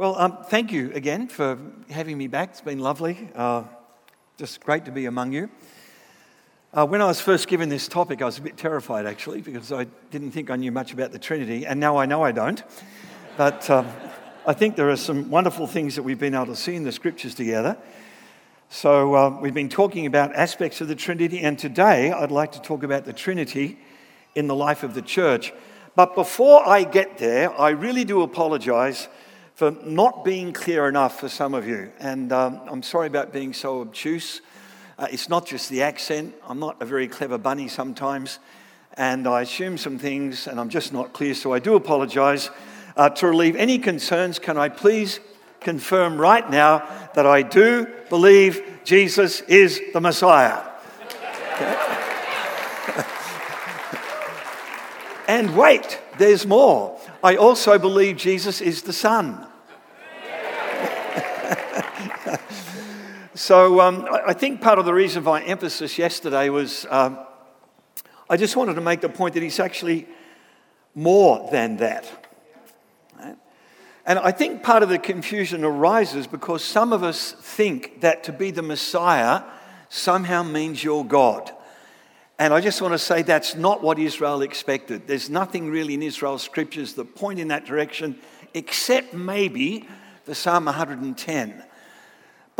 Well, um, thank you again for having me back. It's been lovely. Uh, just great to be among you. Uh, when I was first given this topic, I was a bit terrified actually because I didn't think I knew much about the Trinity, and now I know I don't. But um, I think there are some wonderful things that we've been able to see in the scriptures together. So uh, we've been talking about aspects of the Trinity, and today I'd like to talk about the Trinity in the life of the church. But before I get there, I really do apologize for not being clear enough for some of you. And um, I'm sorry about being so obtuse. Uh, it's not just the accent, I'm not a very clever bunny sometimes. And I assume some things, and I'm just not clear, so I do apologize. Uh, to relieve any concerns, can I please confirm right now that I do believe Jesus is the Messiah? and wait, there's more. I also believe Jesus is the Son. So um, I think part of the reason for my emphasis yesterday was um, I just wanted to make the point that he's actually more than that. And I think part of the confusion arises because some of us think that to be the Messiah somehow means you're God. And I just want to say that's not what Israel expected. There's nothing really in Israel's scriptures that point in that direction, except maybe the Psalm 110.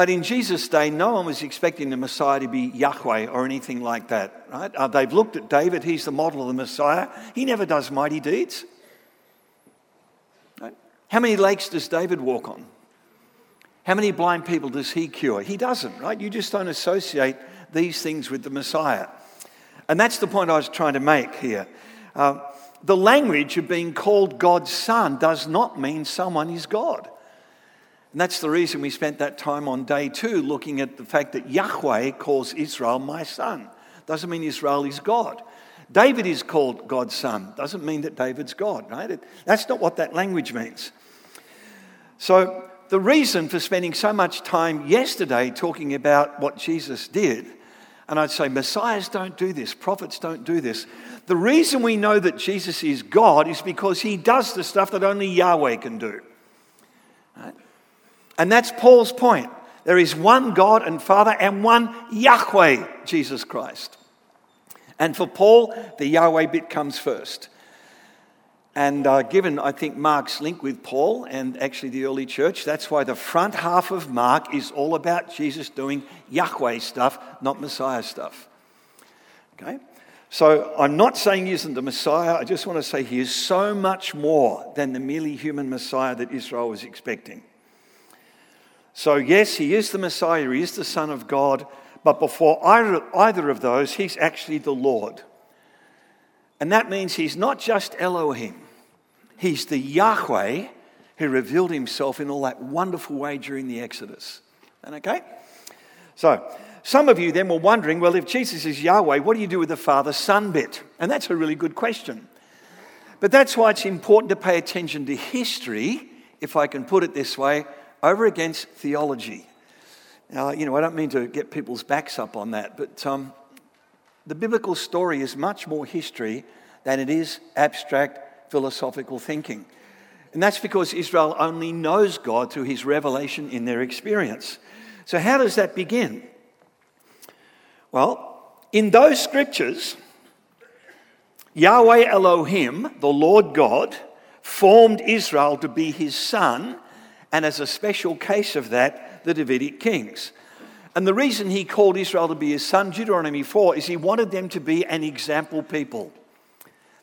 But in Jesus' day, no one was expecting the Messiah to be Yahweh or anything like that. Right? Uh, they've looked at David, he's the model of the Messiah. He never does mighty deeds. Right? How many lakes does David walk on? How many blind people does he cure? He doesn't, right? You just don't associate these things with the Messiah. And that's the point I was trying to make here. Uh, the language of being called God's son does not mean someone is God. And that's the reason we spent that time on day two looking at the fact that Yahweh calls Israel my son. Doesn't mean Israel is God. David is called God's son. Doesn't mean that David's God, right? It, that's not what that language means. So, the reason for spending so much time yesterday talking about what Jesus did and I'd say, Messiahs don't do this, prophets don't do this. The reason we know that Jesus is God is because he does the stuff that only Yahweh can do. And that's Paul's point. There is one God and Father and one Yahweh, Jesus Christ. And for Paul, the Yahweh bit comes first. And uh, given, I think, Mark's link with Paul and actually the early church, that's why the front half of Mark is all about Jesus doing Yahweh stuff, not Messiah stuff. Okay? So I'm not saying he isn't the Messiah. I just want to say he is so much more than the merely human Messiah that Israel was expecting. So, yes, he is the Messiah, he is the Son of God, but before either, of those, he's actually the Lord. And that means he's not just Elohim, he's the Yahweh who revealed himself in all that wonderful way during the Exodus. And okay? So, some of you then were wondering well, if Jesus is Yahweh, what do you do with the Father Son bit? And that's a really good question. But that's why it's important to pay attention to history, if I can put it this way, over against theology. Now, you know, I don't mean to get people's backs up on that, but um, the biblical story is much more history than it is abstract philosophical thinking. And that's because Israel only knows God through his revelation in their experience. So, how does that begin? Well, in those scriptures, Yahweh Elohim, the Lord God, formed Israel to be his son, and as a special case of that, the Davidic kings. And the reason he called Israel to be his son, Deuteronomy 4, is he wanted them to be an example people.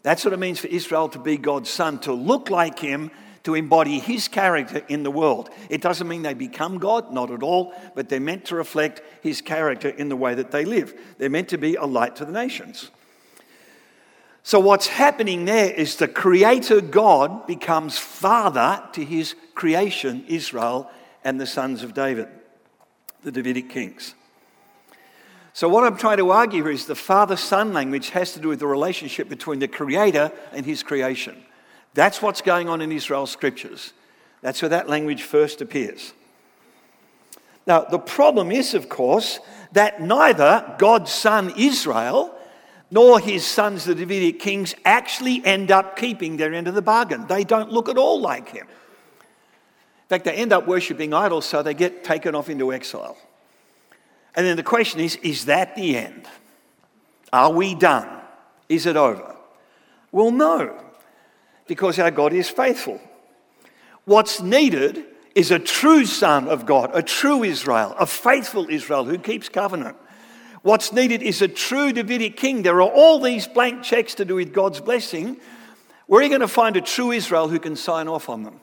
That's what it means for Israel to be God's son, to look like him, to embody his character in the world. It doesn't mean they become God, not at all, but they're meant to reflect his character in the way that they live. They're meant to be a light to the nations. So, what's happening there is the Creator God becomes father to his creation, Israel, and the sons of David the Davidic kings. So, what I'm trying to argue here is the father son language has to do with the relationship between the creator and his creation. That's what's going on in Israel's scriptures. That's where that language first appears. Now, the problem is, of course, that neither God's son Israel nor his sons, the Davidic kings, actually end up keeping their end of the bargain. They don't look at all like him. In fact, they end up worshipping idols, so they get taken off into exile. And then the question is is that the end? Are we done? Is it over? Well, no, because our God is faithful. What's needed is a true son of God, a true Israel, a faithful Israel who keeps covenant. What's needed is a true Davidic king. There are all these blank checks to do with God's blessing. Where are you going to find a true Israel who can sign off on them?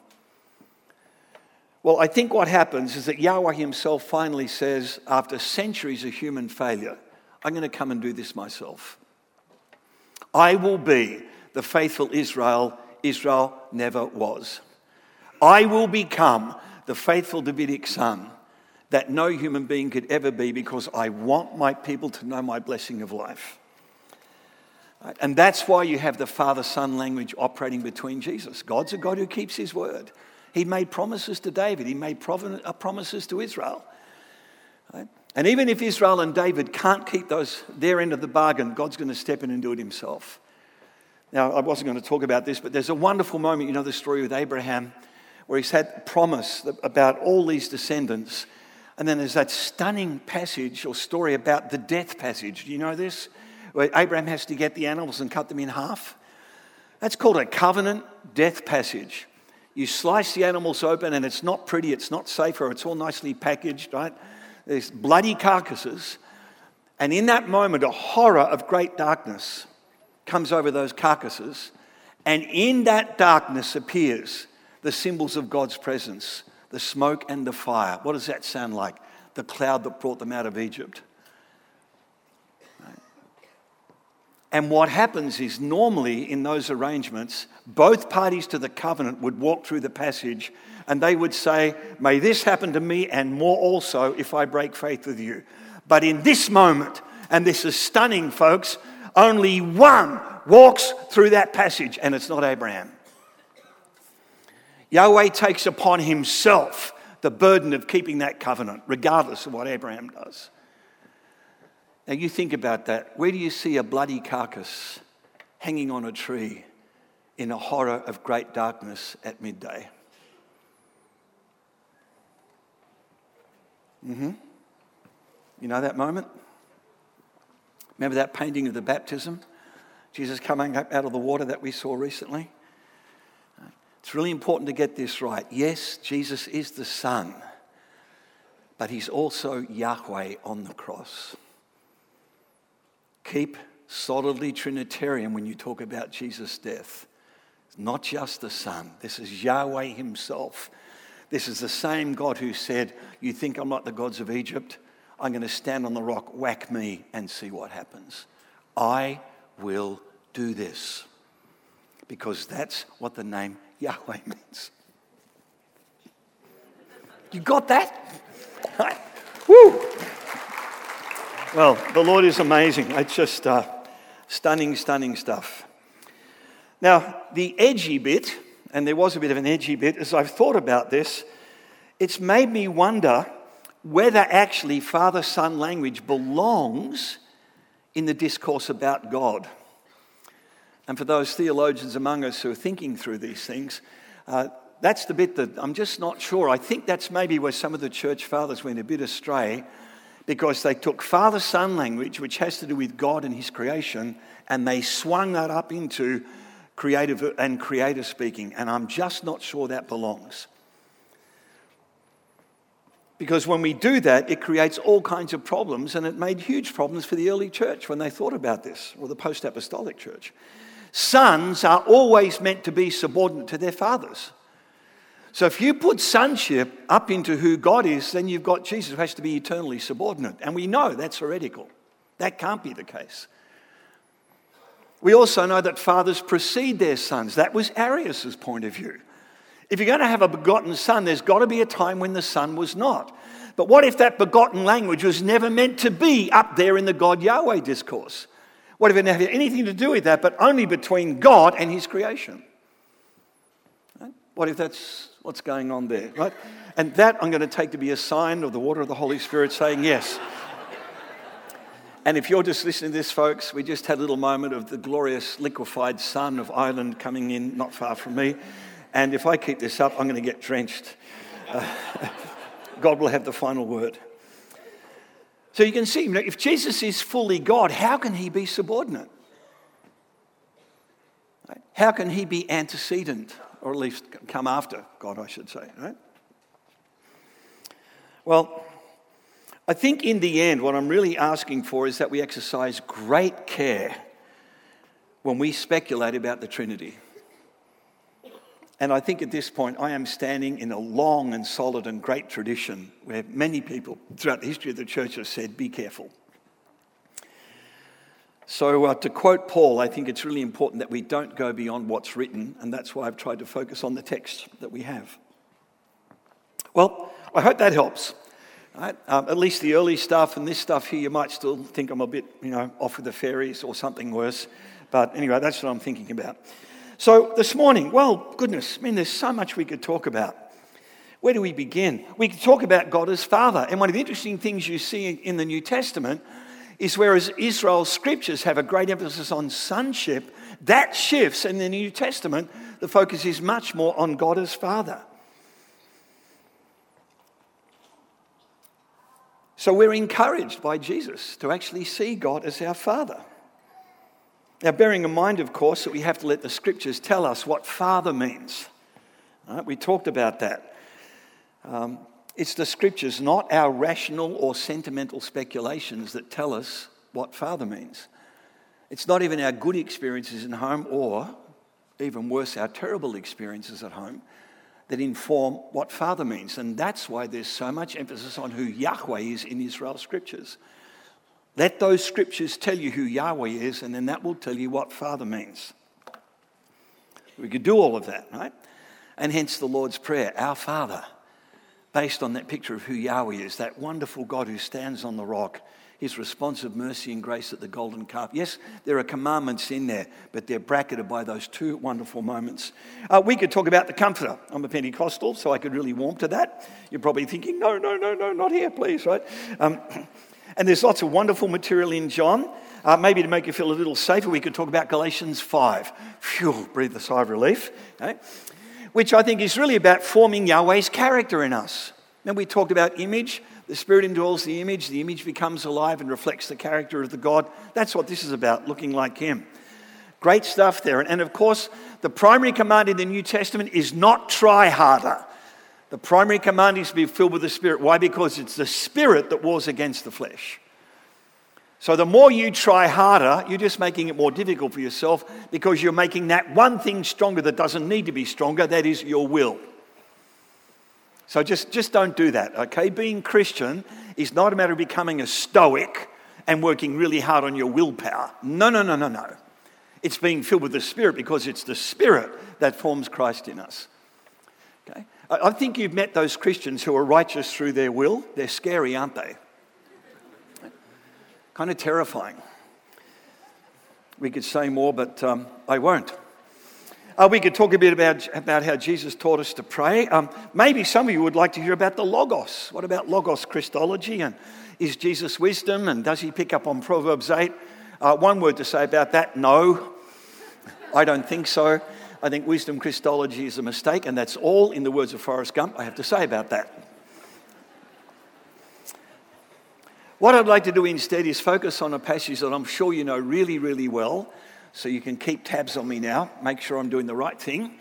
Well, I think what happens is that Yahweh himself finally says, after centuries of human failure, I'm going to come and do this myself. I will be the faithful Israel Israel never was. I will become the faithful Davidic son that no human being could ever be because I want my people to know my blessing of life. And that's why you have the father son language operating between Jesus. God's a God who keeps his word. He made promises to David, he made uh, promises to Israel. And even if Israel and David can't keep those their end of the bargain, God's going to step in and do it himself. Now, I wasn't going to talk about this, but there's a wonderful moment, you know, the story with Abraham, where he's had promise about all these descendants. And then there's that stunning passage or story about the death passage. Do you know this? Where Abraham has to get the animals and cut them in half. That's called a covenant death passage. You slice the animals open and it's not pretty, it's not safer, it's all nicely packaged, right? There's bloody carcasses. And in that moment, a horror of great darkness comes over those carcasses. And in that darkness appears the symbols of God's presence the smoke and the fire. What does that sound like? The cloud that brought them out of Egypt. And what happens is normally in those arrangements, both parties to the covenant would walk through the passage and they would say, May this happen to me and more also if I break faith with you. But in this moment, and this is stunning, folks, only one walks through that passage, and it's not Abraham. Yahweh takes upon himself the burden of keeping that covenant, regardless of what Abraham does. Now, you think about that. Where do you see a bloody carcass hanging on a tree in a horror of great darkness at midday? Mm-hmm. You know that moment? Remember that painting of the baptism? Jesus coming up out of the water that we saw recently? It's really important to get this right. Yes, Jesus is the Son, but He's also Yahweh on the cross. Keep solidly Trinitarian when you talk about Jesus' death. It's not just the Son, this is Yahweh Himself. This is the same God who said, You think I'm like the gods of Egypt? I'm going to stand on the rock, whack me, and see what happens. I will do this because that's what the name Yahweh means. You got that? Woo! Well, the Lord is amazing. It's just uh, stunning, stunning stuff. Now, the edgy bit, and there was a bit of an edgy bit as I've thought about this, it's made me wonder whether actually father son language belongs in the discourse about God. And for those theologians among us who are thinking through these things, uh, that's the bit that I'm just not sure. I think that's maybe where some of the church fathers went a bit astray because they took father son language, which has to do with God and his creation, and they swung that up into creative and creator speaking. And I'm just not sure that belongs. Because when we do that, it creates all kinds of problems, and it made huge problems for the early church when they thought about this, or the post apostolic church. Sons are always meant to be subordinate to their fathers. So if you put sonship up into who God is, then you've got Jesus who has to be eternally subordinate. And we know that's heretical. That can't be the case. We also know that fathers precede their sons. That was Arius' point of view. If you're going to have a begotten son, there's got to be a time when the son was not. But what if that begotten language was never meant to be up there in the God Yahweh discourse? What if it didn't have anything to do with that, but only between God and his creation? What if that's what's going on there, right? And that I'm going to take to be a sign of the water of the Holy Spirit saying yes. and if you're just listening to this, folks, we just had a little moment of the glorious liquefied sun of Ireland coming in not far from me. And if I keep this up, I'm going to get drenched. Uh, God will have the final word. So you can see, if Jesus is fully God, how can he be subordinate? How can he be antecedent, or at least come after God, I should say, right? Well, I think in the end, what I'm really asking for is that we exercise great care when we speculate about the Trinity. And I think at this point, I am standing in a long and solid and great tradition where many people throughout the history of the church have said, be careful. So, uh, to quote Paul, I think it's really important that we don't go beyond what's written, and that's why I've tried to focus on the text that we have. Well, I hope that helps. Right? Um, at least the early stuff and this stuff here, you might still think I'm a bit, you know, off with the fairies or something worse. But anyway, that's what I'm thinking about. So this morning, well, goodness, I mean, there's so much we could talk about. Where do we begin? We could talk about God as Father. And one of the interesting things you see in the New Testament is whereas Israel's scriptures have a great emphasis on sonship, that shifts in the New Testament. The focus is much more on God as Father. So we're encouraged by Jesus to actually see God as our Father. Now, bearing in mind, of course, that we have to let the scriptures tell us what Father means. Right? We talked about that. Um, it's the scriptures, not our rational or sentimental speculations, that tell us what Father means. It's not even our good experiences in home or, even worse, our terrible experiences at home that inform what Father means. And that's why there's so much emphasis on who Yahweh is in Israel's scriptures. Let those scriptures tell you who Yahweh is, and then that will tell you what Father means. We could do all of that, right? And hence the Lord's Prayer, Our Father, based on that picture of who Yahweh is, that wonderful God who stands on the rock, his response of mercy and grace at the golden calf. Yes, there are commandments in there, but they're bracketed by those two wonderful moments. Uh, we could talk about the Comforter. I'm a Pentecostal, so I could really warm to that. You're probably thinking, no, no, no, no, not here, please, right? Um, And there's lots of wonderful material in John. Uh, maybe to make you feel a little safer, we could talk about Galatians 5. Phew, breathe a sigh of relief. Okay? Which I think is really about forming Yahweh's character in us. Then we talked about image. The Spirit indwells the image. The image becomes alive and reflects the character of the God. That's what this is about, looking like Him. Great stuff there. And of course, the primary command in the New Testament is not try harder. The primary command is to be filled with the Spirit. Why? Because it's the Spirit that wars against the flesh. So the more you try harder, you're just making it more difficult for yourself because you're making that one thing stronger that doesn't need to be stronger, that is your will. So just, just don't do that, okay? Being Christian is not a matter of becoming a stoic and working really hard on your willpower. No, no, no, no, no. It's being filled with the Spirit because it's the Spirit that forms Christ in us. Okay? I think you've met those Christians who are righteous through their will. They're scary, aren't they? Kind of terrifying. We could say more, but um, I won't. Uh, we could talk a bit about, about how Jesus taught us to pray. Um, maybe some of you would like to hear about the Logos. What about Logos Christology? And is Jesus wisdom? And does he pick up on Proverbs 8? Uh, one word to say about that no. I don't think so. I think wisdom Christology is a mistake, and that's all, in the words of Forrest Gump, I have to say about that. What I'd like to do instead is focus on a passage that I'm sure you know really, really well, so you can keep tabs on me now, make sure I'm doing the right thing,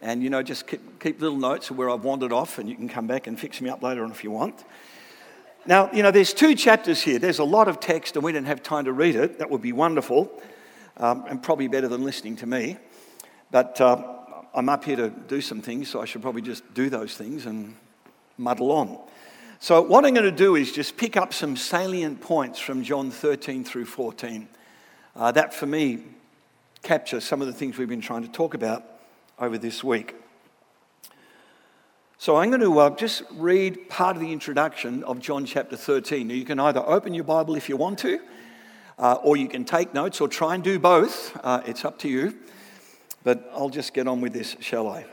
and you know, just keep, keep little notes of where I've wandered off, and you can come back and fix me up later on if you want. Now, you know, there's two chapters here. There's a lot of text, and we didn't have time to read it. That would be wonderful, um, and probably better than listening to me. But uh, I'm up here to do some things, so I should probably just do those things and muddle on. So, what I'm going to do is just pick up some salient points from John 13 through 14. Uh, that, for me, captures some of the things we've been trying to talk about over this week. So, I'm going to uh, just read part of the introduction of John chapter 13. Now, you can either open your Bible if you want to, uh, or you can take notes or try and do both. Uh, it's up to you. But I'll just get on with this, shall I?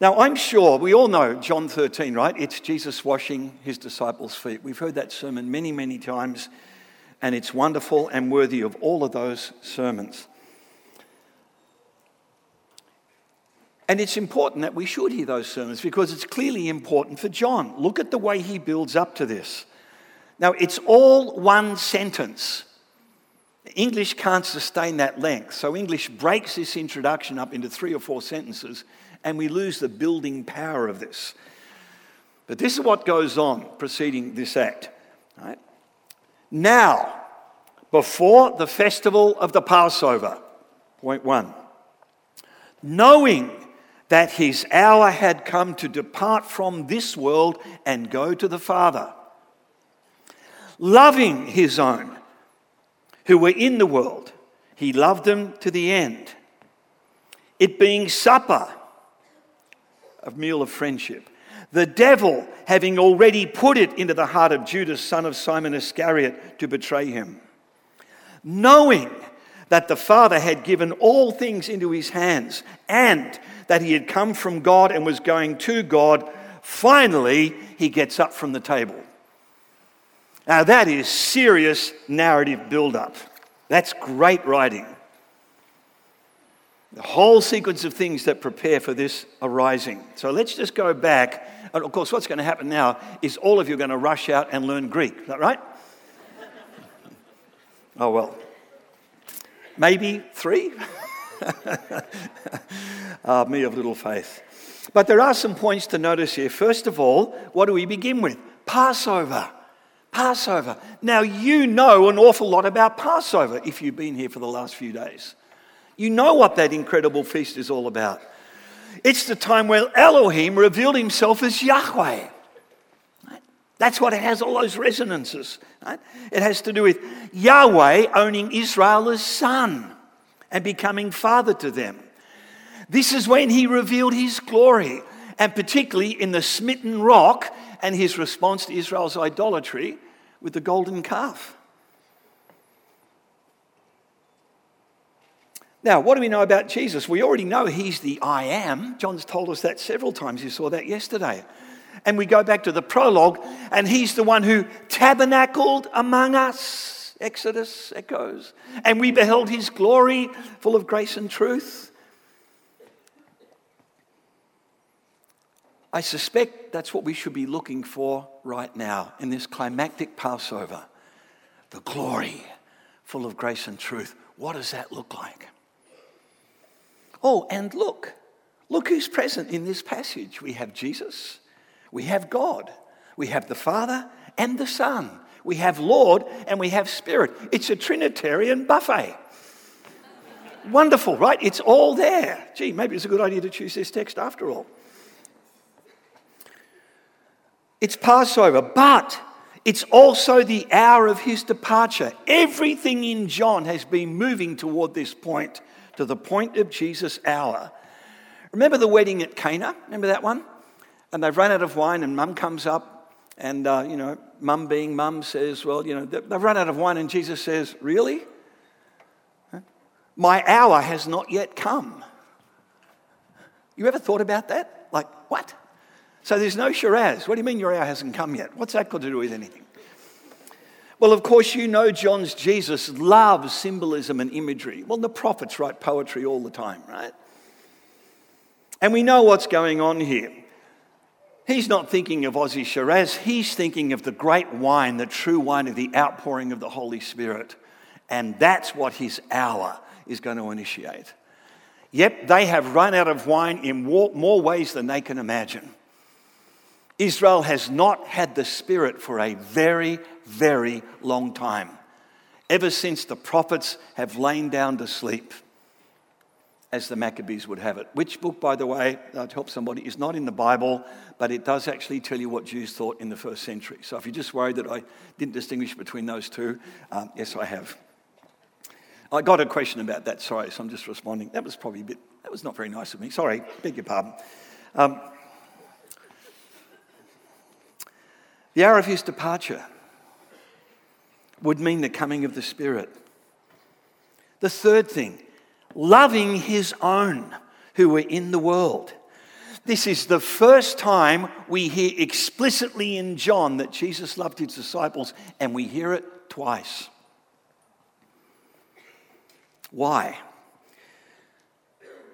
Now, I'm sure we all know John 13, right? It's Jesus washing his disciples' feet. We've heard that sermon many, many times, and it's wonderful and worthy of all of those sermons. And it's important that we should hear those sermons because it's clearly important for John. Look at the way he builds up to this. Now, it's all one sentence. English can't sustain that length, so English breaks this introduction up into three or four sentences, and we lose the building power of this. But this is what goes on preceding this act. Right? Now, before the festival of the Passover, point one, knowing that his hour had come to depart from this world and go to the Father loving his own who were in the world. He loved them to the end. It being supper, a meal of friendship. The devil having already put it into the heart of Judas, son of Simon Iscariot, to betray him. Knowing that the Father had given all things into his hands and that he had come from God and was going to God, finally he gets up from the table. Now, that is serious narrative build up. That's great writing. The whole sequence of things that prepare for this arising. So let's just go back. And of course, what's going to happen now is all of you are going to rush out and learn Greek. Is that right? oh, well. Maybe three? uh, me of little faith. But there are some points to notice here. First of all, what do we begin with? Passover. Passover. Now, you know an awful lot about Passover if you've been here for the last few days. You know what that incredible feast is all about. It's the time where Elohim revealed himself as Yahweh. That's what it has, all those resonances. Right? It has to do with Yahweh owning Israel as son and becoming father to them. This is when he revealed his glory, and particularly in the smitten rock and his response to Israel's idolatry with the golden calf. Now, what do we know about Jesus? We already know he's the I am. John's told us that several times. You saw that yesterday. And we go back to the prologue, and he's the one who tabernacled among us. Exodus echoes. And we beheld his glory, full of grace and truth. I suspect that's what we should be looking for right now in this climactic Passover. The glory, full of grace and truth. What does that look like? Oh, and look, look who's present in this passage. We have Jesus, we have God, we have the Father and the Son, we have Lord, and we have Spirit. It's a Trinitarian buffet. Wonderful, right? It's all there. Gee, maybe it's a good idea to choose this text after all. It's Passover, but it's also the hour of his departure. Everything in John has been moving toward this point, to the point of Jesus' hour. Remember the wedding at Cana? Remember that one? And they've run out of wine, and mum comes up, and, uh, you know, mum being mum says, Well, you know, they've run out of wine, and Jesus says, Really? My hour has not yet come. You ever thought about that? Like, what? So there's no Shiraz. What do you mean your hour hasn't come yet? What's that got to do with anything? Well, of course, you know John's Jesus loves symbolism and imagery. Well, the prophets write poetry all the time, right? And we know what's going on here. He's not thinking of Aussie Shiraz, he's thinking of the great wine, the true wine of the outpouring of the Holy Spirit. And that's what his hour is going to initiate. Yep, they have run out of wine in more ways than they can imagine. Israel has not had the Spirit for a very, very long time, ever since the prophets have lain down to sleep, as the Maccabees would have it. Which book, by the way, to help somebody, is not in the Bible, but it does actually tell you what Jews thought in the first century. So if you're just worried that I didn't distinguish between those two, um, yes, I have. I got a question about that, sorry, so I'm just responding. That was probably a bit, that was not very nice of me. Sorry, beg your pardon. Um, The hour of his departure would mean the coming of the Spirit. The third thing, loving his own who were in the world. This is the first time we hear explicitly in John that Jesus loved his disciples, and we hear it twice. Why?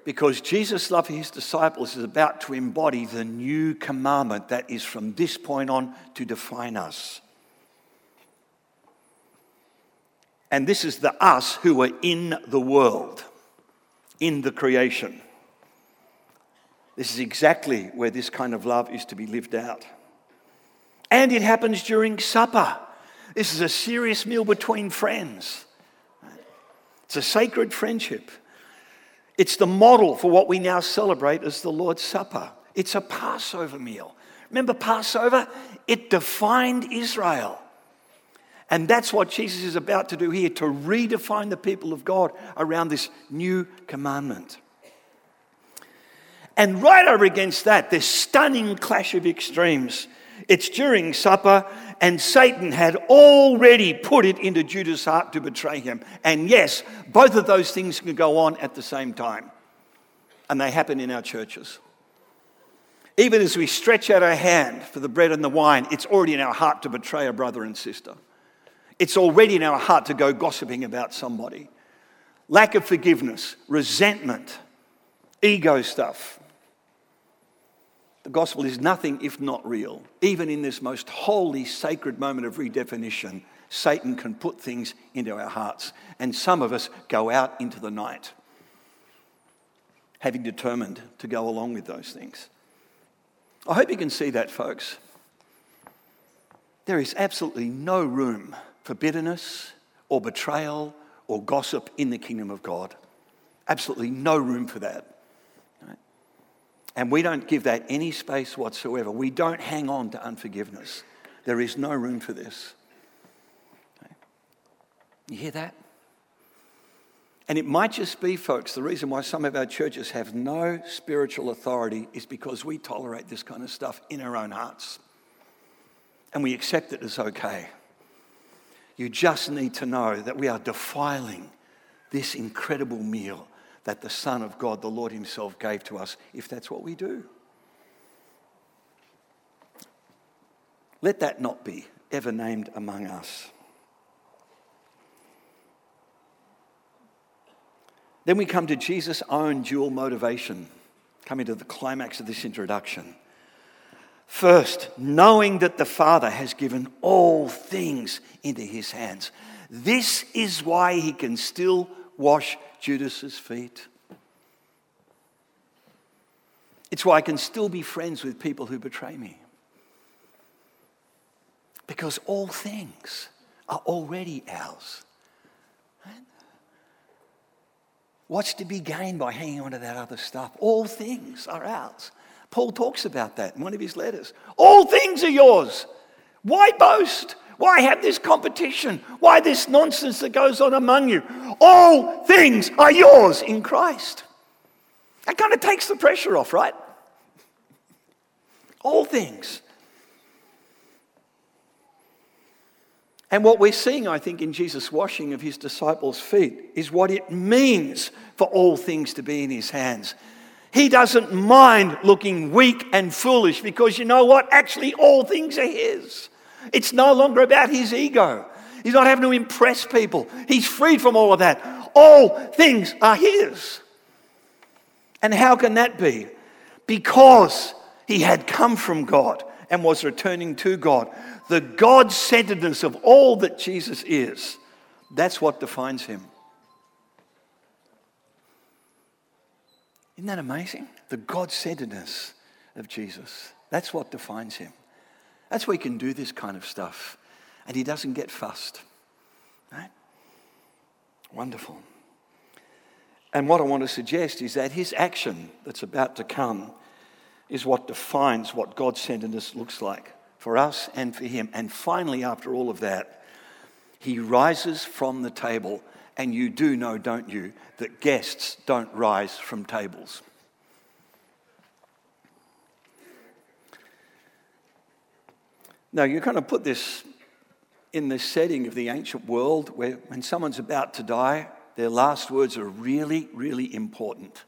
Because Jesus' love for his disciples is about to embody the new commandment that is from this point on to define us. And this is the us who are in the world, in the creation. This is exactly where this kind of love is to be lived out. And it happens during supper. This is a serious meal between friends. It's a sacred friendship. It's the model for what we now celebrate as the Lord's Supper. It's a Passover meal. Remember Passover? It defined Israel. And that's what Jesus is about to do here to redefine the people of God around this new commandment. And right over against that, this stunning clash of extremes. It's during supper, and Satan had already put it into Judas' heart to betray him. And yes, both of those things can go on at the same time. And they happen in our churches. Even as we stretch out our hand for the bread and the wine, it's already in our heart to betray a brother and sister. It's already in our heart to go gossiping about somebody. Lack of forgiveness, resentment, ego stuff. The gospel is nothing if not real. Even in this most holy, sacred moment of redefinition, Satan can put things into our hearts. And some of us go out into the night, having determined to go along with those things. I hope you can see that, folks. There is absolutely no room for bitterness or betrayal or gossip in the kingdom of God. Absolutely no room for that. And we don't give that any space whatsoever. We don't hang on to unforgiveness. There is no room for this. You hear that? And it might just be, folks, the reason why some of our churches have no spiritual authority is because we tolerate this kind of stuff in our own hearts. And we accept it as okay. You just need to know that we are defiling this incredible meal that the Son of God, the Lord Himself, gave to us if that's what we do. Let that not be ever named among us. Then we come to Jesus' own dual motivation, coming to the climax of this introduction. First, knowing that the Father has given all things into his hands. This is why he can still wash Judas's feet. It's why I can still be friends with people who betray me. Because all things are already ours. What's to be gained by hanging on to that other stuff? All things are ours. Paul talks about that in one of his letters. All things are yours. Why boast? Why have this competition? Why this nonsense that goes on among you? All things are yours in Christ. That kind of takes the pressure off, right? All things. And what we're seeing, I think, in Jesus' washing of his disciples' feet is what it means for all things to be in his hands. He doesn't mind looking weak and foolish because you know what? Actually, all things are his. It's no longer about his ego. He's not having to impress people. He's freed from all of that. All things are his. And how can that be? Because he had come from God and was returning to God. The God centeredness of all that Jesus is, that's what defines him. Isn't that amazing? The God centeredness of Jesus. That's what defines him. That's why he can do this kind of stuff. And he doesn't get fussed. Right? Wonderful. And what I want to suggest is that his action that's about to come is what defines what God centeredness looks like for us and for him. And finally, after all of that, he rises from the table. And you do know, don't you, that guests don't rise from tables. Now, you kind of put this in the setting of the ancient world where when someone's about to die, their last words are really, really important.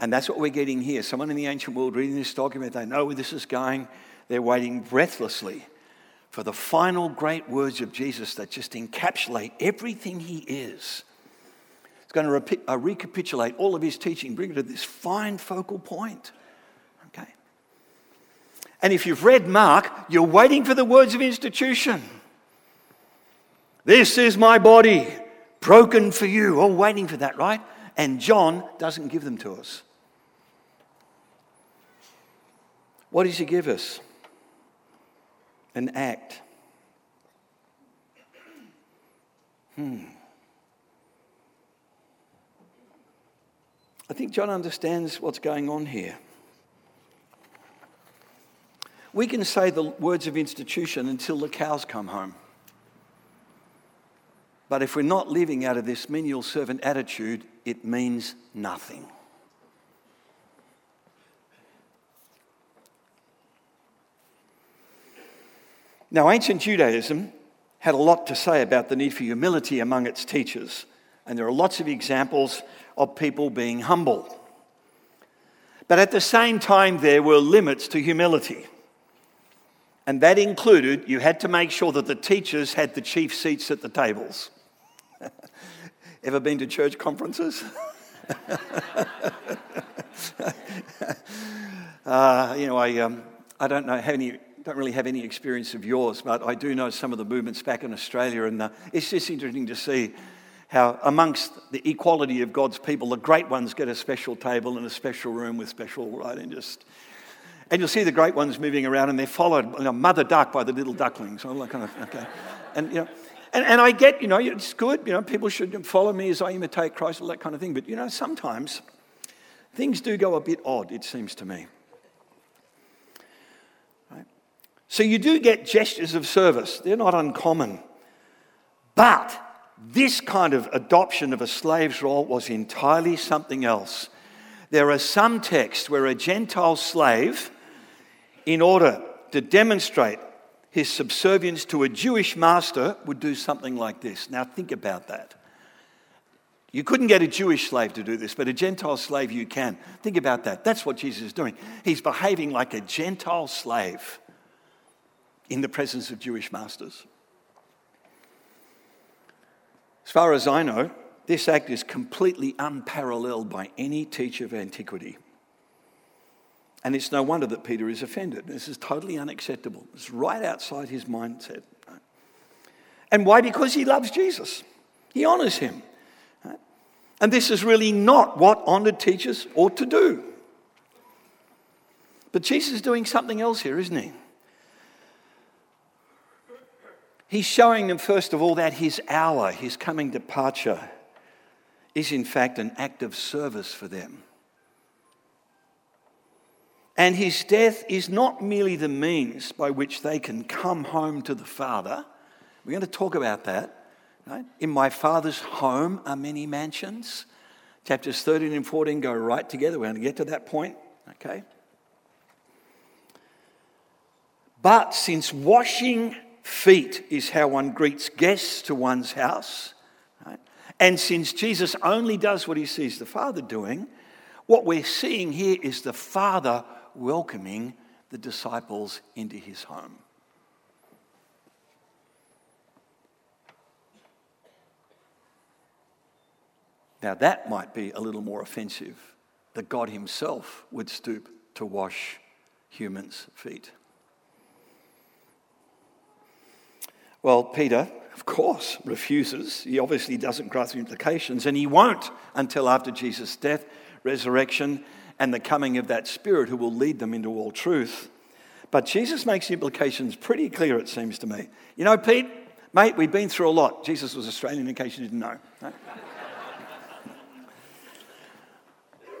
And that's what we're getting here. Someone in the ancient world reading this document, they know where this is going. They're waiting breathlessly for the final great words of Jesus that just encapsulate everything he is. It's going to uh, recapitulate all of his teaching, bring it to this fine focal point. And if you've read Mark, you're waiting for the words of institution. This is my body, broken for you. All waiting for that, right? And John doesn't give them to us. What does he give us? An act. Hmm. I think John understands what's going on here. We can say the words of institution until the cows come home. But if we're not living out of this menial servant attitude, it means nothing. Now, ancient Judaism had a lot to say about the need for humility among its teachers, and there are lots of examples of people being humble. But at the same time, there were limits to humility. And that included you had to make sure that the teachers had the chief seats at the tables. Ever been to church conferences? uh, you know, I, um, I don't know, any, don't really have any experience of yours, but I do know some of the movements back in Australia, and uh, it's just interesting to see how, amongst the equality of God's people, the great ones get a special table and a special room with special, right, and just. And you'll see the great ones moving around, and they're followed, you know, mother duck by the little ducklings, all that kind of, okay. And, you know, and, and I get, you know, it's good, you know, people should follow me as I imitate Christ, all that kind of thing. But, you know, sometimes things do go a bit odd, it seems to me. Right? So you do get gestures of service, they're not uncommon. But this kind of adoption of a slave's role was entirely something else. There are some texts where a Gentile slave, in order to demonstrate his subservience to a Jewish master, would do something like this. Now, think about that. You couldn't get a Jewish slave to do this, but a Gentile slave you can. Think about that. That's what Jesus is doing. He's behaving like a Gentile slave in the presence of Jewish masters. As far as I know, this act is completely unparalleled by any teacher of antiquity. And it's no wonder that Peter is offended. This is totally unacceptable. It's right outside his mindset. And why? Because he loves Jesus, he honors him. And this is really not what honored teachers ought to do. But Jesus is doing something else here, isn't he? He's showing them, first of all, that his hour, his coming departure, is in fact an act of service for them. And his death is not merely the means by which they can come home to the Father. We're going to talk about that. Right? In my Father's home are many mansions. Chapters 13 and 14 go right together. We're going to get to that point. Okay? But since washing Feet is how one greets guests to one's house. Right? And since Jesus only does what he sees the Father doing, what we're seeing here is the Father welcoming the disciples into his home. Now, that might be a little more offensive that God Himself would stoop to wash humans' feet. Well, Peter, of course, refuses. He obviously doesn't grasp the implications, and he won't until after Jesus' death, resurrection, and the coming of that Spirit who will lead them into all truth. But Jesus makes implications pretty clear, it seems to me. You know, Pete, mate, we've been through a lot. Jesus was Australian, in case you didn't know.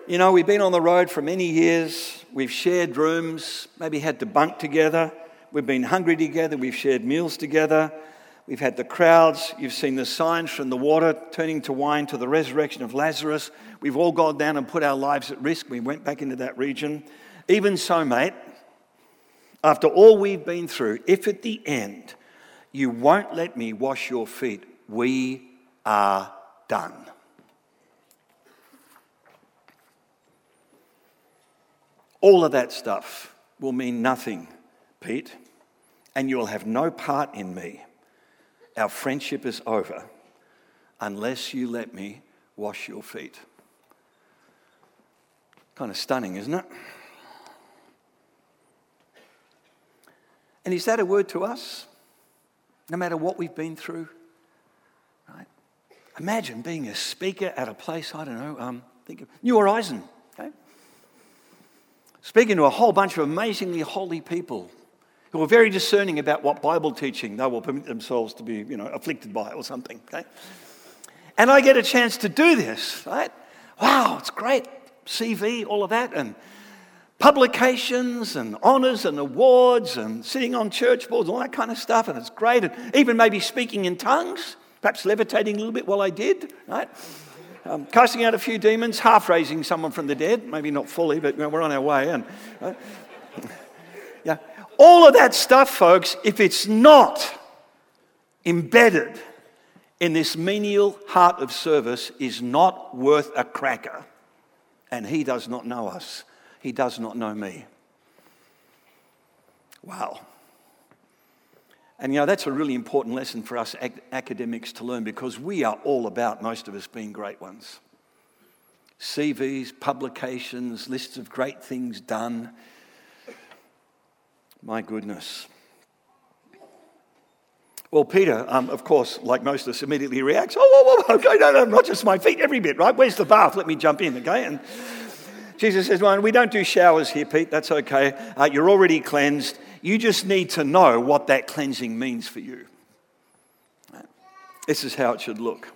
you know, we've been on the road for many years. We've shared rooms, maybe had to bunk together. We've been hungry together, we've shared meals together, we've had the crowds, you've seen the signs from the water turning to wine to the resurrection of Lazarus. We've all gone down and put our lives at risk. We went back into that region. Even so, mate, after all we've been through, if at the end you won't let me wash your feet, we are done. All of that stuff will mean nothing, Pete and you will have no part in me. Our friendship is over unless you let me wash your feet. Kind of stunning, isn't it? And is that a word to us? No matter what we've been through? Right? Imagine being a speaker at a place, I don't know, um, think of New Horizon, okay? Speaking to a whole bunch of amazingly holy people who are very discerning about what Bible teaching they will permit themselves to be, you know, afflicted by or something, okay? And I get a chance to do this, right? Wow, it's great. CV, all of that, and publications and honours and awards and sitting on church boards, all that kind of stuff, and it's great. And even maybe speaking in tongues, perhaps levitating a little bit while I did, right? Um, casting out a few demons, half raising someone from the dead, maybe not fully, but you know, we're on our way. And right? All of that stuff, folks, if it's not embedded in this menial heart of service, is not worth a cracker. And He does not know us. He does not know me. Wow. And you know, that's a really important lesson for us ac- academics to learn because we are all about, most of us, being great ones. CVs, publications, lists of great things done. My goodness. Well, Peter, um, of course, like most of us, immediately reacts, oh, whoa, whoa, okay, no, no, not just my feet, every bit, right? Where's the bath? Let me jump in, okay? And Jesus says, well, we don't do showers here, Pete. That's okay. Uh, you're already cleansed. You just need to know what that cleansing means for you. This is how it should look.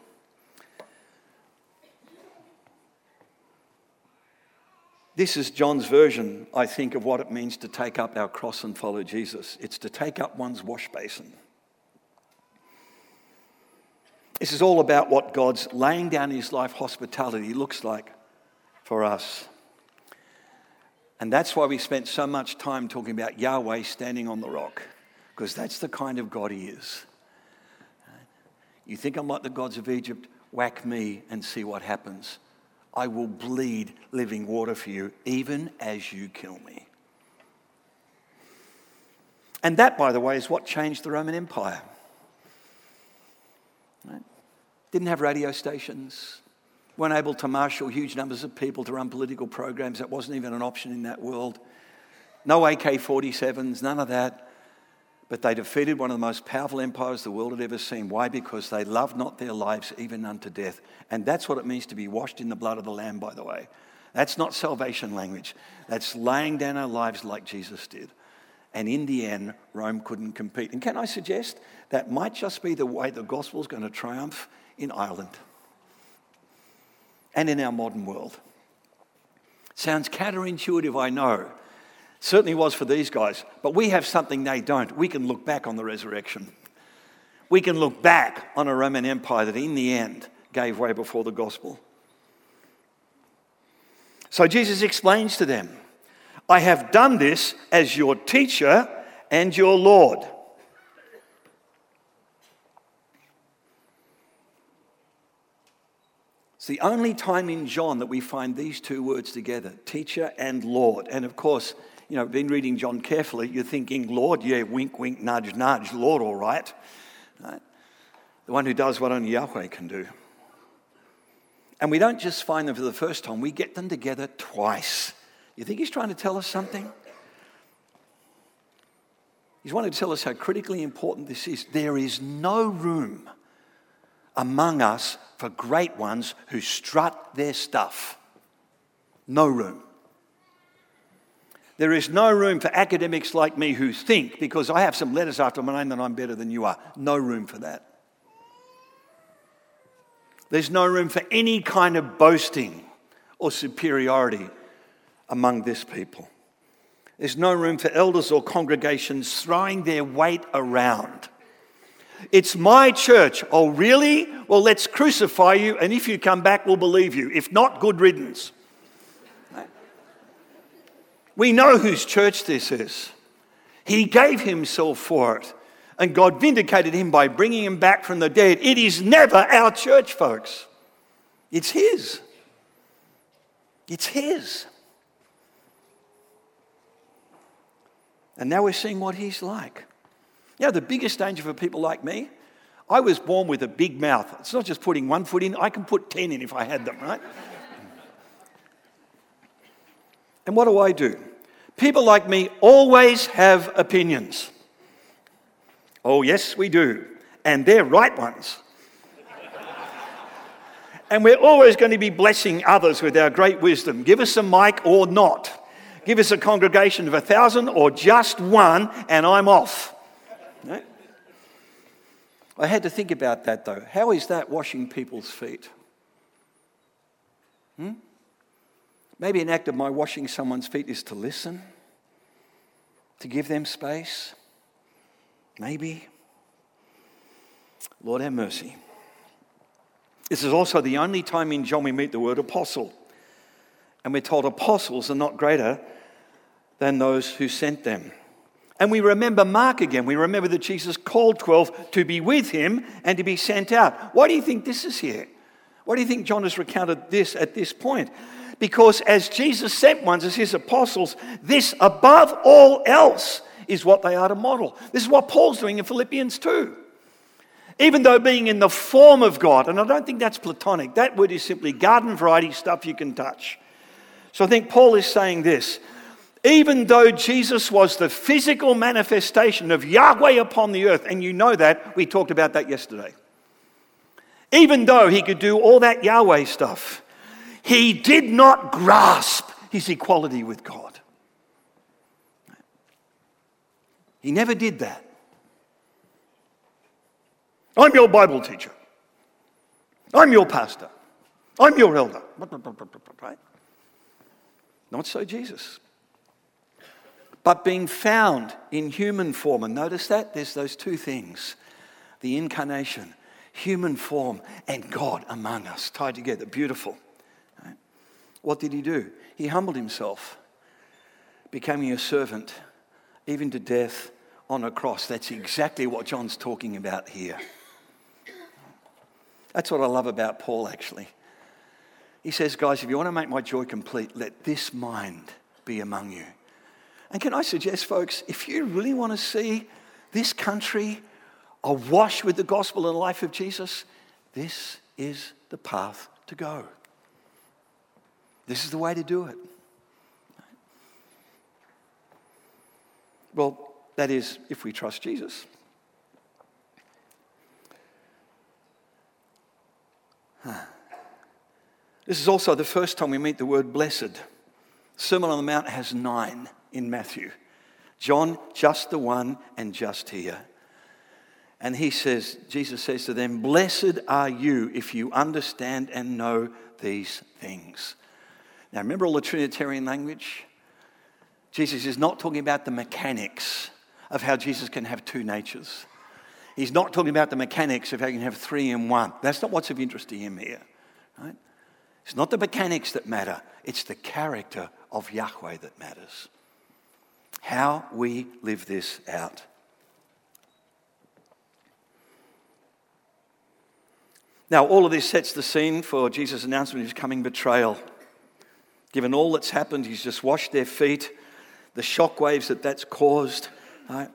This is John's version, I think, of what it means to take up our cross and follow Jesus. It's to take up one's wash basin. This is all about what God's laying down his life hospitality looks like for us. And that's why we spent so much time talking about Yahweh standing on the rock, because that's the kind of God he is. You think I'm like the gods of Egypt? Whack me and see what happens. I will bleed living water for you, even as you kill me. And that, by the way, is what changed the Roman Empire. Right? Didn't have radio stations, weren't able to marshal huge numbers of people to run political programs. That wasn't even an option in that world. No AK 47s, none of that. But they defeated one of the most powerful empires the world had ever seen. Why? Because they loved not their lives even unto death. And that's what it means to be washed in the blood of the Lamb, by the way. That's not salvation language. That's laying down our lives like Jesus did. And in the end, Rome couldn't compete. And can I suggest that might just be the way the gospel is going to triumph in Ireland and in our modern world. Sounds counterintuitive, I know. Certainly was for these guys, but we have something they don't. We can look back on the resurrection. We can look back on a Roman Empire that in the end gave way before the gospel. So Jesus explains to them, I have done this as your teacher and your Lord. It's the only time in John that we find these two words together teacher and Lord. And of course, you know, been reading John carefully, you're thinking, Lord, yeah, wink, wink, nudge, nudge, Lord, all right. right? The one who does what only Yahweh can do. And we don't just find them for the first time, we get them together twice. You think he's trying to tell us something? He's wanting to tell us how critically important this is. There is no room among us for great ones who strut their stuff. No room. There is no room for academics like me who think, because I have some letters after my name, that I'm better than you are. No room for that. There's no room for any kind of boasting or superiority among this people. There's no room for elders or congregations throwing their weight around it's my church. Oh, really? Well, let's crucify you, and if you come back, we'll believe you. If not, good riddance. We know whose church this is. He gave himself for it, and God vindicated him by bringing him back from the dead. It is never our church, folks. It's His. It's His. And now we're seeing what He's like. You know, the biggest danger for people like me, I was born with a big mouth. It's not just putting one foot in, I can put 10 in if I had them, right? and what do I do? People like me always have opinions. Oh, yes, we do. And they're right ones. and we're always going to be blessing others with our great wisdom. Give us a mic or not. Give us a congregation of a thousand or just one, and I'm off. I had to think about that though. How is that washing people's feet? Hmm? Maybe an act of my washing someone's feet is to listen, to give them space. Maybe. Lord have mercy. This is also the only time in John we meet the word apostle. And we're told apostles are not greater than those who sent them. And we remember Mark again. We remember that Jesus called 12 to be with him and to be sent out. Why do you think this is here? Why do you think John has recounted this at this point? Because as Jesus sent ones as his apostles, this above all else is what they are to model. This is what Paul's doing in Philippians 2. Even though being in the form of God, and I don't think that's platonic, that word is simply garden variety stuff you can touch. So I think Paul is saying this even though Jesus was the physical manifestation of Yahweh upon the earth, and you know that, we talked about that yesterday. Even though he could do all that Yahweh stuff, he did not grasp his equality with God. He never did that. I'm your Bible teacher. I'm your pastor. I'm your elder. Right? Not so Jesus. But being found in human form, and notice that there's those two things the incarnation, human form, and God among us, tied together. Beautiful. What did he do? He humbled himself, becoming a servant, even to death on a cross. That's exactly what John's talking about here. That's what I love about Paul, actually. He says, guys, if you want to make my joy complete, let this mind be among you. And can I suggest, folks, if you really want to see this country awash with the gospel and life of Jesus, this is the path to go. This is the way to do it. Well, that is if we trust Jesus. This is also the first time we meet the word blessed. Sermon on the Mount has nine in Matthew. John, just the one and just here. And he says, Jesus says to them, Blessed are you if you understand and know these things. Now, remember all the Trinitarian language? Jesus is not talking about the mechanics of how Jesus can have two natures. He's not talking about the mechanics of how you can have three in one. That's not what's of interest to him here. Right? It's not the mechanics that matter, it's the character of Yahweh that matters. How we live this out. Now, all of this sets the scene for Jesus' announcement of his coming betrayal. Given all that's happened, he's just washed their feet, the shock waves that that's caused. Right?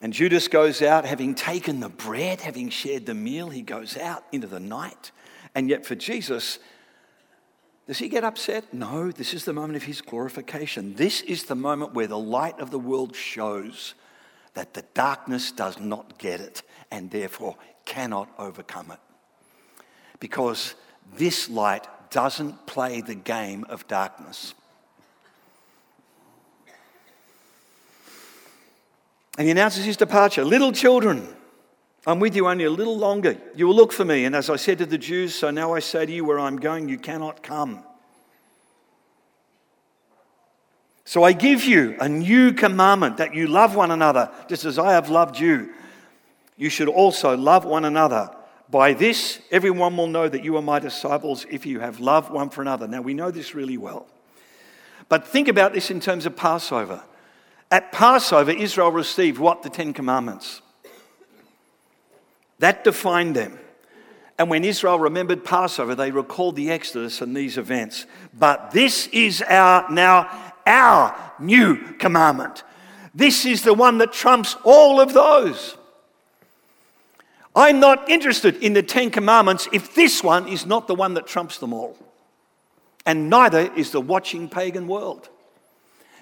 And Judas goes out, having taken the bread, having shared the meal, he goes out into the night. And yet, for Jesus, does he get upset? No, this is the moment of his glorification. This is the moment where the light of the world shows that the darkness does not get it and therefore cannot overcome it. Because this light doesn't play the game of darkness. And he announces his departure. Little children, I'm with you only a little longer. You will look for me. And as I said to the Jews, so now I say to you, where I'm going, you cannot come. So I give you a new commandment that you love one another, just as I have loved you. You should also love one another. By this, everyone will know that you are my disciples if you have love one for another. Now, we know this really well. But think about this in terms of Passover. At Passover, Israel received what? The Ten Commandments. That defined them. And when Israel remembered Passover, they recalled the Exodus and these events. But this is our now our new commandment. This is the one that trumps all of those. I'm not interested in the Ten Commandments if this one is not the one that trumps them all. And neither is the watching pagan world.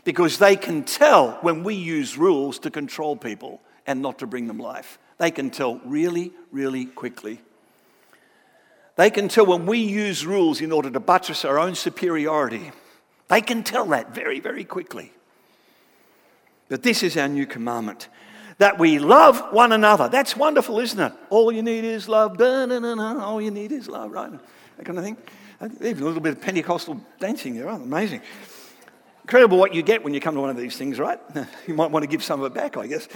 Because they can tell when we use rules to control people and not to bring them life. They can tell really, really quickly. They can tell when we use rules in order to buttress our own superiority. They can tell that very, very quickly. But this is our new commandment that we love one another. That's wonderful, isn't it? All you need is love. All you need is love, right? That kind of thing. Uh, Even a little bit of Pentecostal dancing there, right? Amazing. Incredible what you get when you come to one of these things, right? You might want to give some of it back, I guess.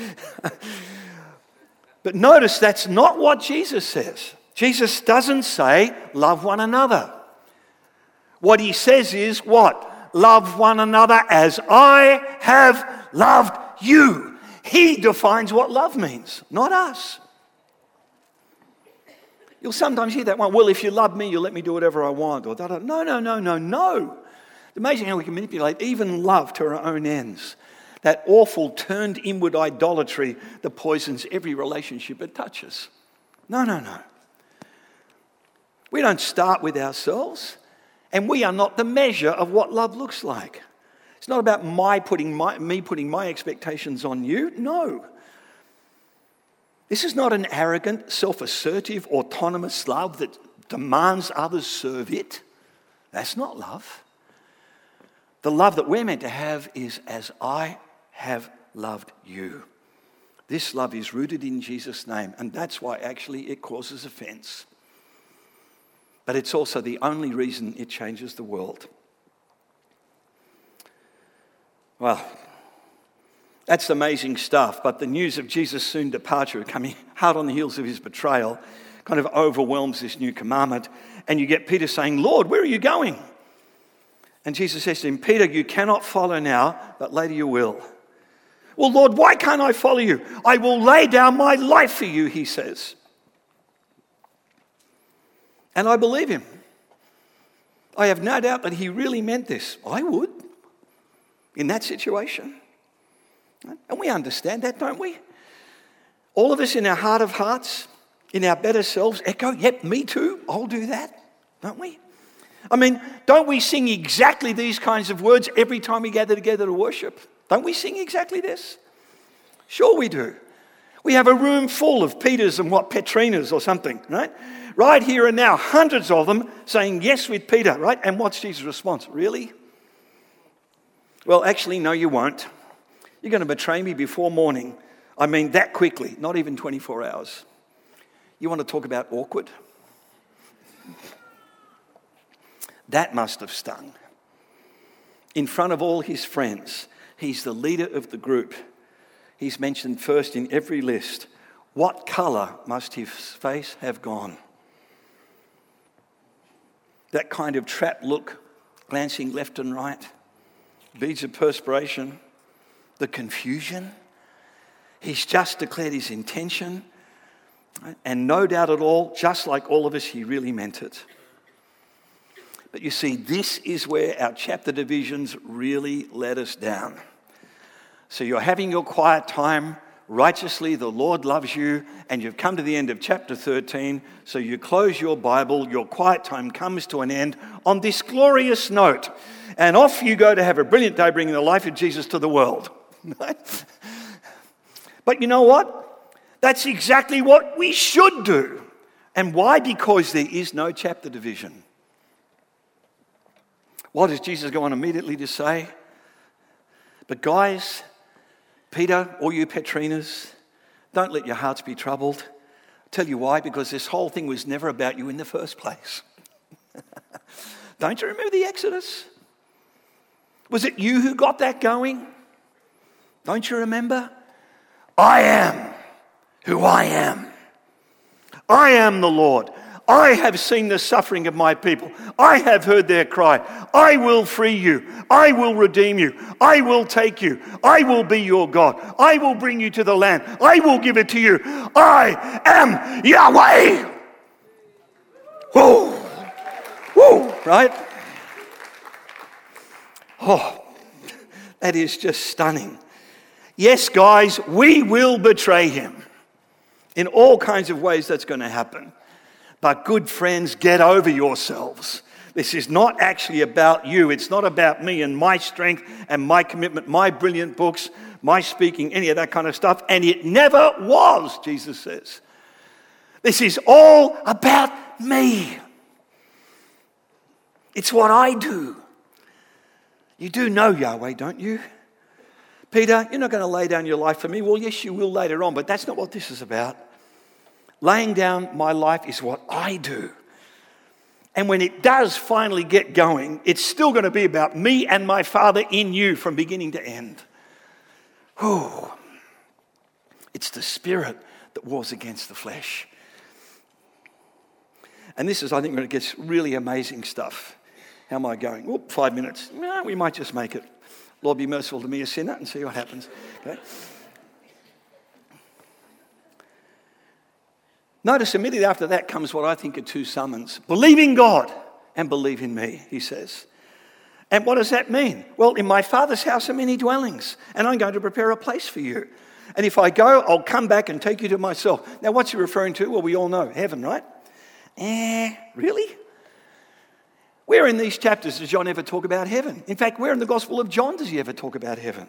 but notice that's not what Jesus says. Jesus doesn't say, love one another. What he says is, what? Love one another as I have loved you. He defines what love means, not us. You'll sometimes hear that one, well, if you love me, you'll let me do whatever I want. Or, no, no, no, no, no. It's amazing how we can manipulate even love to our own ends. That awful turned inward idolatry that poisons every relationship it touches. No, no, no. We don't start with ourselves, and we are not the measure of what love looks like. It's not about my putting my, me putting my expectations on you. No. This is not an arrogant, self assertive, autonomous love that demands others serve it. That's not love. The love that we're meant to have is as I have loved you. This love is rooted in Jesus' name, and that's why actually it causes offense. But it's also the only reason it changes the world. Well, that's amazing stuff, but the news of Jesus' soon departure, coming hard on the heels of his betrayal, kind of overwhelms this new commandment. And you get Peter saying, Lord, where are you going? And Jesus says to him, Peter, you cannot follow now, but later you will. Well, Lord, why can't I follow you? I will lay down my life for you, he says. And I believe him. I have no doubt that he really meant this. I would in that situation. And we understand that, don't we? All of us in our heart of hearts, in our better selves, echo, yep, me too, I'll do that, don't we? I mean, don't we sing exactly these kinds of words every time we gather together to worship? Don't we sing exactly this? Sure, we do. We have a room full of Peters and what, Petrinas or something, right? Right here and now, hundreds of them saying yes with Peter, right? And what's Jesus' response? Really? Well, actually, no, you won't. You're going to betray me before morning. I mean, that quickly, not even 24 hours. You want to talk about awkward? That must have stung. In front of all his friends, he's the leader of the group. He's mentioned first in every list. What colour must his face have gone? That kind of trapped look, glancing left and right beads of perspiration, the confusion. He's just declared his intention. And no doubt at all, just like all of us, he really meant it. But you see, this is where our chapter divisions really let us down. So you're having your quiet time righteously, the Lord loves you, and you've come to the end of chapter 13. So you close your Bible, your quiet time comes to an end on this glorious note, and off you go to have a brilliant day bringing the life of Jesus to the world. but you know what? That's exactly what we should do. And why? Because there is no chapter division. What does Jesus go on immediately to say? But, guys, Peter, all you Petrinas, don't let your hearts be troubled. I'll tell you why, because this whole thing was never about you in the first place. don't you remember the Exodus? Was it you who got that going? Don't you remember? I am who I am. I am the Lord. I have seen the suffering of my people. I have heard their cry. I will free you. I will redeem you. I will take you. I will be your God. I will bring you to the land. I will give it to you. I am Yahweh. Whoa. Whoa, right? Oh, that is just stunning. Yes, guys, we will betray him. In all kinds of ways, that's going to happen. But, good friends, get over yourselves. This is not actually about you. It's not about me and my strength and my commitment, my brilliant books, my speaking, any of that kind of stuff. And it never was, Jesus says. This is all about me. It's what I do. You do know Yahweh, don't you? Peter, you're not going to lay down your life for me. Well, yes, you will later on, but that's not what this is about. Laying down my life is what I do. And when it does finally get going, it's still going to be about me and my Father in you from beginning to end. Whew. It's the Spirit that wars against the flesh. And this is, I think, when it gets really amazing stuff. How am I going? Oh, five minutes. No, we might just make it. Lord, be merciful to me, a sinner, and see what happens. Okay? Notice immediately after that comes what I think are two summons believe in God and believe in me, he says. And what does that mean? Well, in my Father's house are many dwellings, and I'm going to prepare a place for you. And if I go, I'll come back and take you to myself. Now, what's he referring to? Well, we all know heaven, right? Eh, really? Where in these chapters does John ever talk about heaven? In fact, where in the Gospel of John does he ever talk about heaven?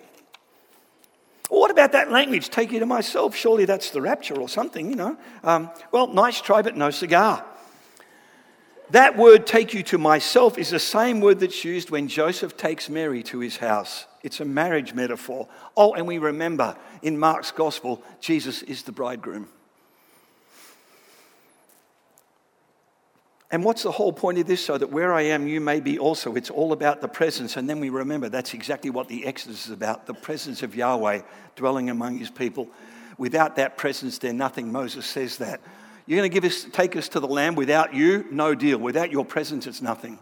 Well, what about that language? Take you to myself. Surely that's the rapture or something, you know. Um, well, nice try, but no cigar. That word, take you to myself, is the same word that's used when Joseph takes Mary to his house. It's a marriage metaphor. Oh, and we remember in Mark's gospel, Jesus is the bridegroom. And what's the whole point of this? So that where I am, you may be also. It's all about the presence. And then we remember that's exactly what the Exodus is about the presence of Yahweh dwelling among his people. Without that presence, they're nothing. Moses says that. You're going to give us, take us to the land without you? No deal. Without your presence, it's nothing.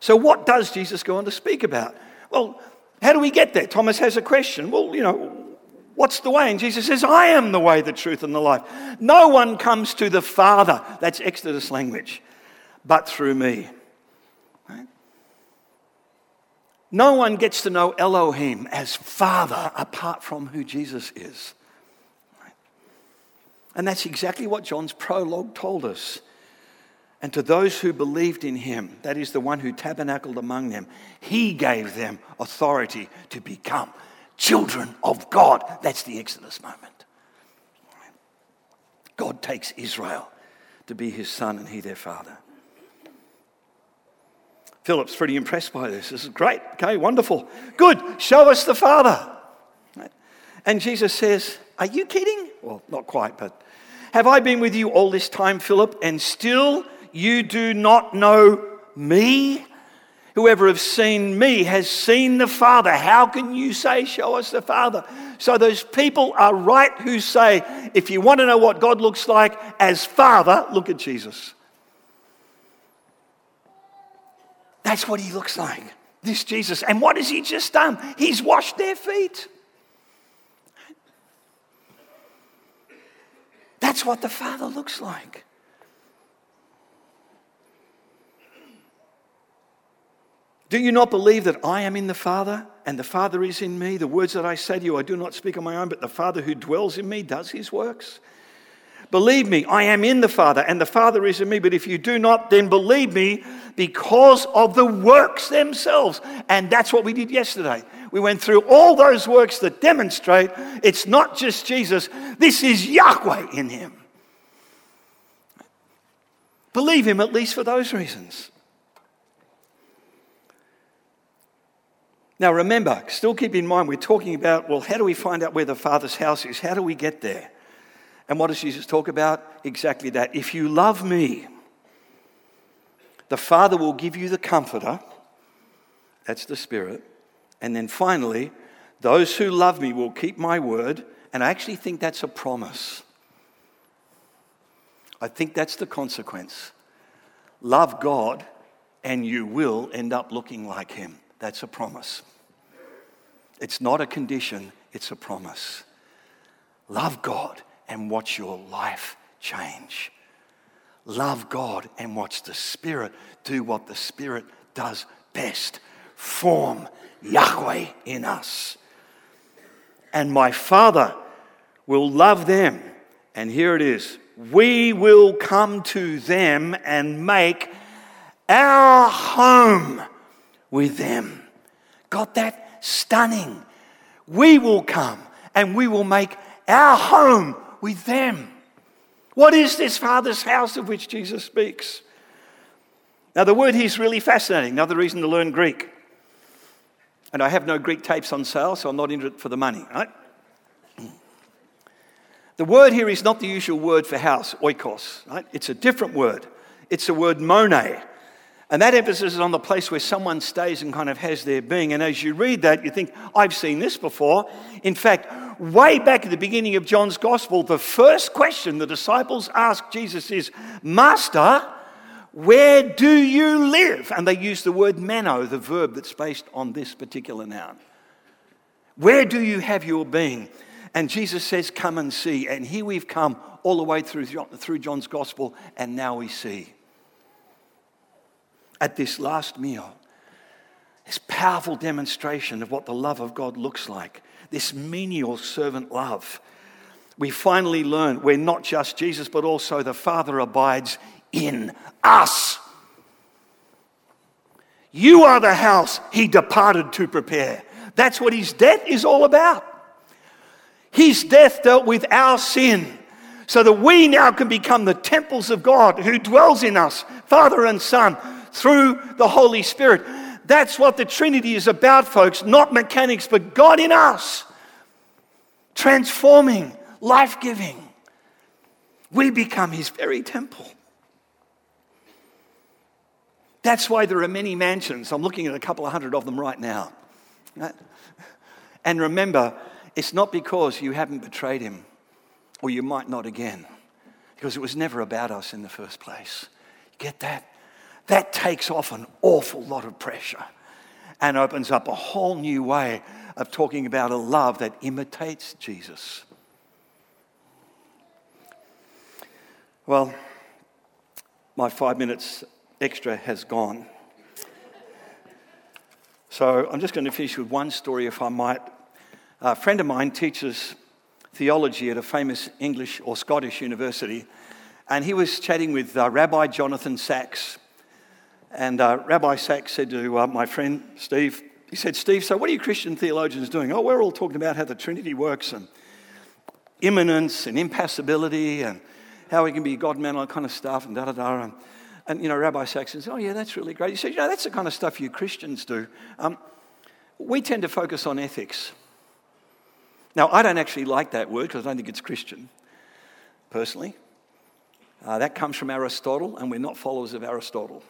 So, what does Jesus go on to speak about? Well, how do we get there? Thomas has a question. Well, you know, What's the way? And Jesus says, I am the way, the truth, and the life. No one comes to the Father, that's Exodus language, but through me. Right? No one gets to know Elohim as Father apart from who Jesus is. Right? And that's exactly what John's prologue told us. And to those who believed in him, that is the one who tabernacled among them, he gave them authority to become children of God. That's the Exodus moment. God takes Israel to be his son and he their father. Philip's pretty impressed by this. This is great. Okay, wonderful. Good. Show us the Father. And Jesus says, Are you kidding? Well, not quite, but have I been with you all this time, Philip, and still you do not know me? Whoever has seen me has seen the Father. How can you say, Show us the Father? So those people are right who say, If you want to know what God looks like as Father, look at Jesus. That's what he looks like, this Jesus. And what has he just done? He's washed their feet. That's what the Father looks like. Do you not believe that I am in the Father and the Father is in me? The words that I say to you, I do not speak on my own, but the Father who dwells in me does his works. Believe me, I am in the Father and the Father is in me. But if you do not, then believe me because of the works themselves. And that's what we did yesterday. We went through all those works that demonstrate it's not just Jesus, this is Yahweh in him. Believe him at least for those reasons. Now, remember, still keep in mind, we're talking about, well, how do we find out where the Father's house is? How do we get there? And what does Jesus talk about? Exactly that. If you love me, the Father will give you the Comforter, that's the Spirit. And then finally, those who love me will keep my word. And I actually think that's a promise. I think that's the consequence. Love God, and you will end up looking like Him. That's a promise. It's not a condition, it's a promise. Love God and watch your life change. Love God and watch the Spirit do what the Spirit does best form Yahweh in us. And my Father will love them. And here it is we will come to them and make our home with them. Got that? Stunning. We will come and we will make our home with them. What is this Father's house of which Jesus speaks? Now, the word here is really fascinating. Another reason to learn Greek. And I have no Greek tapes on sale, so I'm not in it for the money, right? The word here is not the usual word for house, oikos, right? It's a different word. It's the word mone. And that emphasis is on the place where someone stays and kind of has their being. And as you read that, you think, I've seen this before. In fact, way back at the beginning of John's gospel, the first question the disciples ask Jesus is, Master, where do you live? And they use the word meno, the verb that's based on this particular noun. Where do you have your being? And Jesus says, Come and see. And here we've come all the way through, through John's gospel, and now we see. At this last meal, this powerful demonstration of what the love of God looks like, this menial servant love. We finally learn we're not just Jesus, but also the Father abides in us. You are the house he departed to prepare. That's what his death is all about. His death dealt with our sin so that we now can become the temples of God who dwells in us, Father and Son, through the Holy Spirit. That's what the Trinity is about, folks, not mechanics, but God in us, transforming, life giving. We become His very temple. That's why there are many mansions. I'm looking at a couple of hundred of them right now. And remember, it's not because you haven't betrayed him, or you might not again, because it was never about us in the first place. Get that? That takes off an awful lot of pressure and opens up a whole new way of talking about a love that imitates Jesus. Well, my five minutes extra has gone. So I'm just going to finish with one story, if I might. A friend of mine teaches theology at a famous English or Scottish university, and he was chatting with uh, Rabbi Jonathan Sacks. And uh, Rabbi Sacks said to uh, my friend Steve, he said, Steve, so what are you Christian theologians doing? Oh, we're all talking about how the Trinity works and immanence and impassibility and how we can be God man, all that kind of stuff, and da da da. And, and, you know, Rabbi Sacks said, Oh, yeah, that's really great. He said, You know, that's the kind of stuff you Christians do. Um, we tend to focus on ethics. Now, I don't actually like that word because I don't think it's Christian, personally. Uh, that comes from Aristotle, and we're not followers of Aristotle.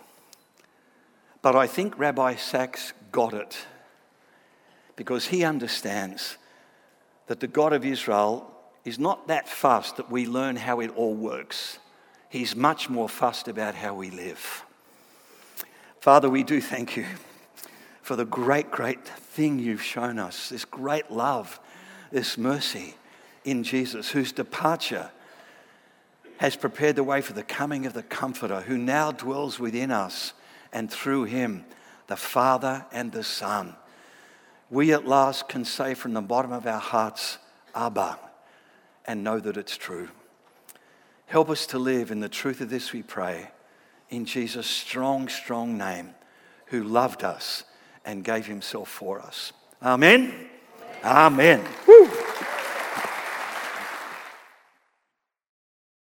But I think Rabbi Sacks got it because he understands that the God of Israel is not that fast that we learn how it all works. He's much more fussed about how we live. Father, we do thank you for the great, great thing you've shown us this great love, this mercy in Jesus, whose departure has prepared the way for the coming of the Comforter, who now dwells within us, and through him, the Father and the Son. We at last can say from the bottom of our hearts, Abba, and know that it's true. Help us to live in the truth of this, we pray, in Jesus' strong, strong name, who loved us and gave himself for us. Amen. Amen. Amen.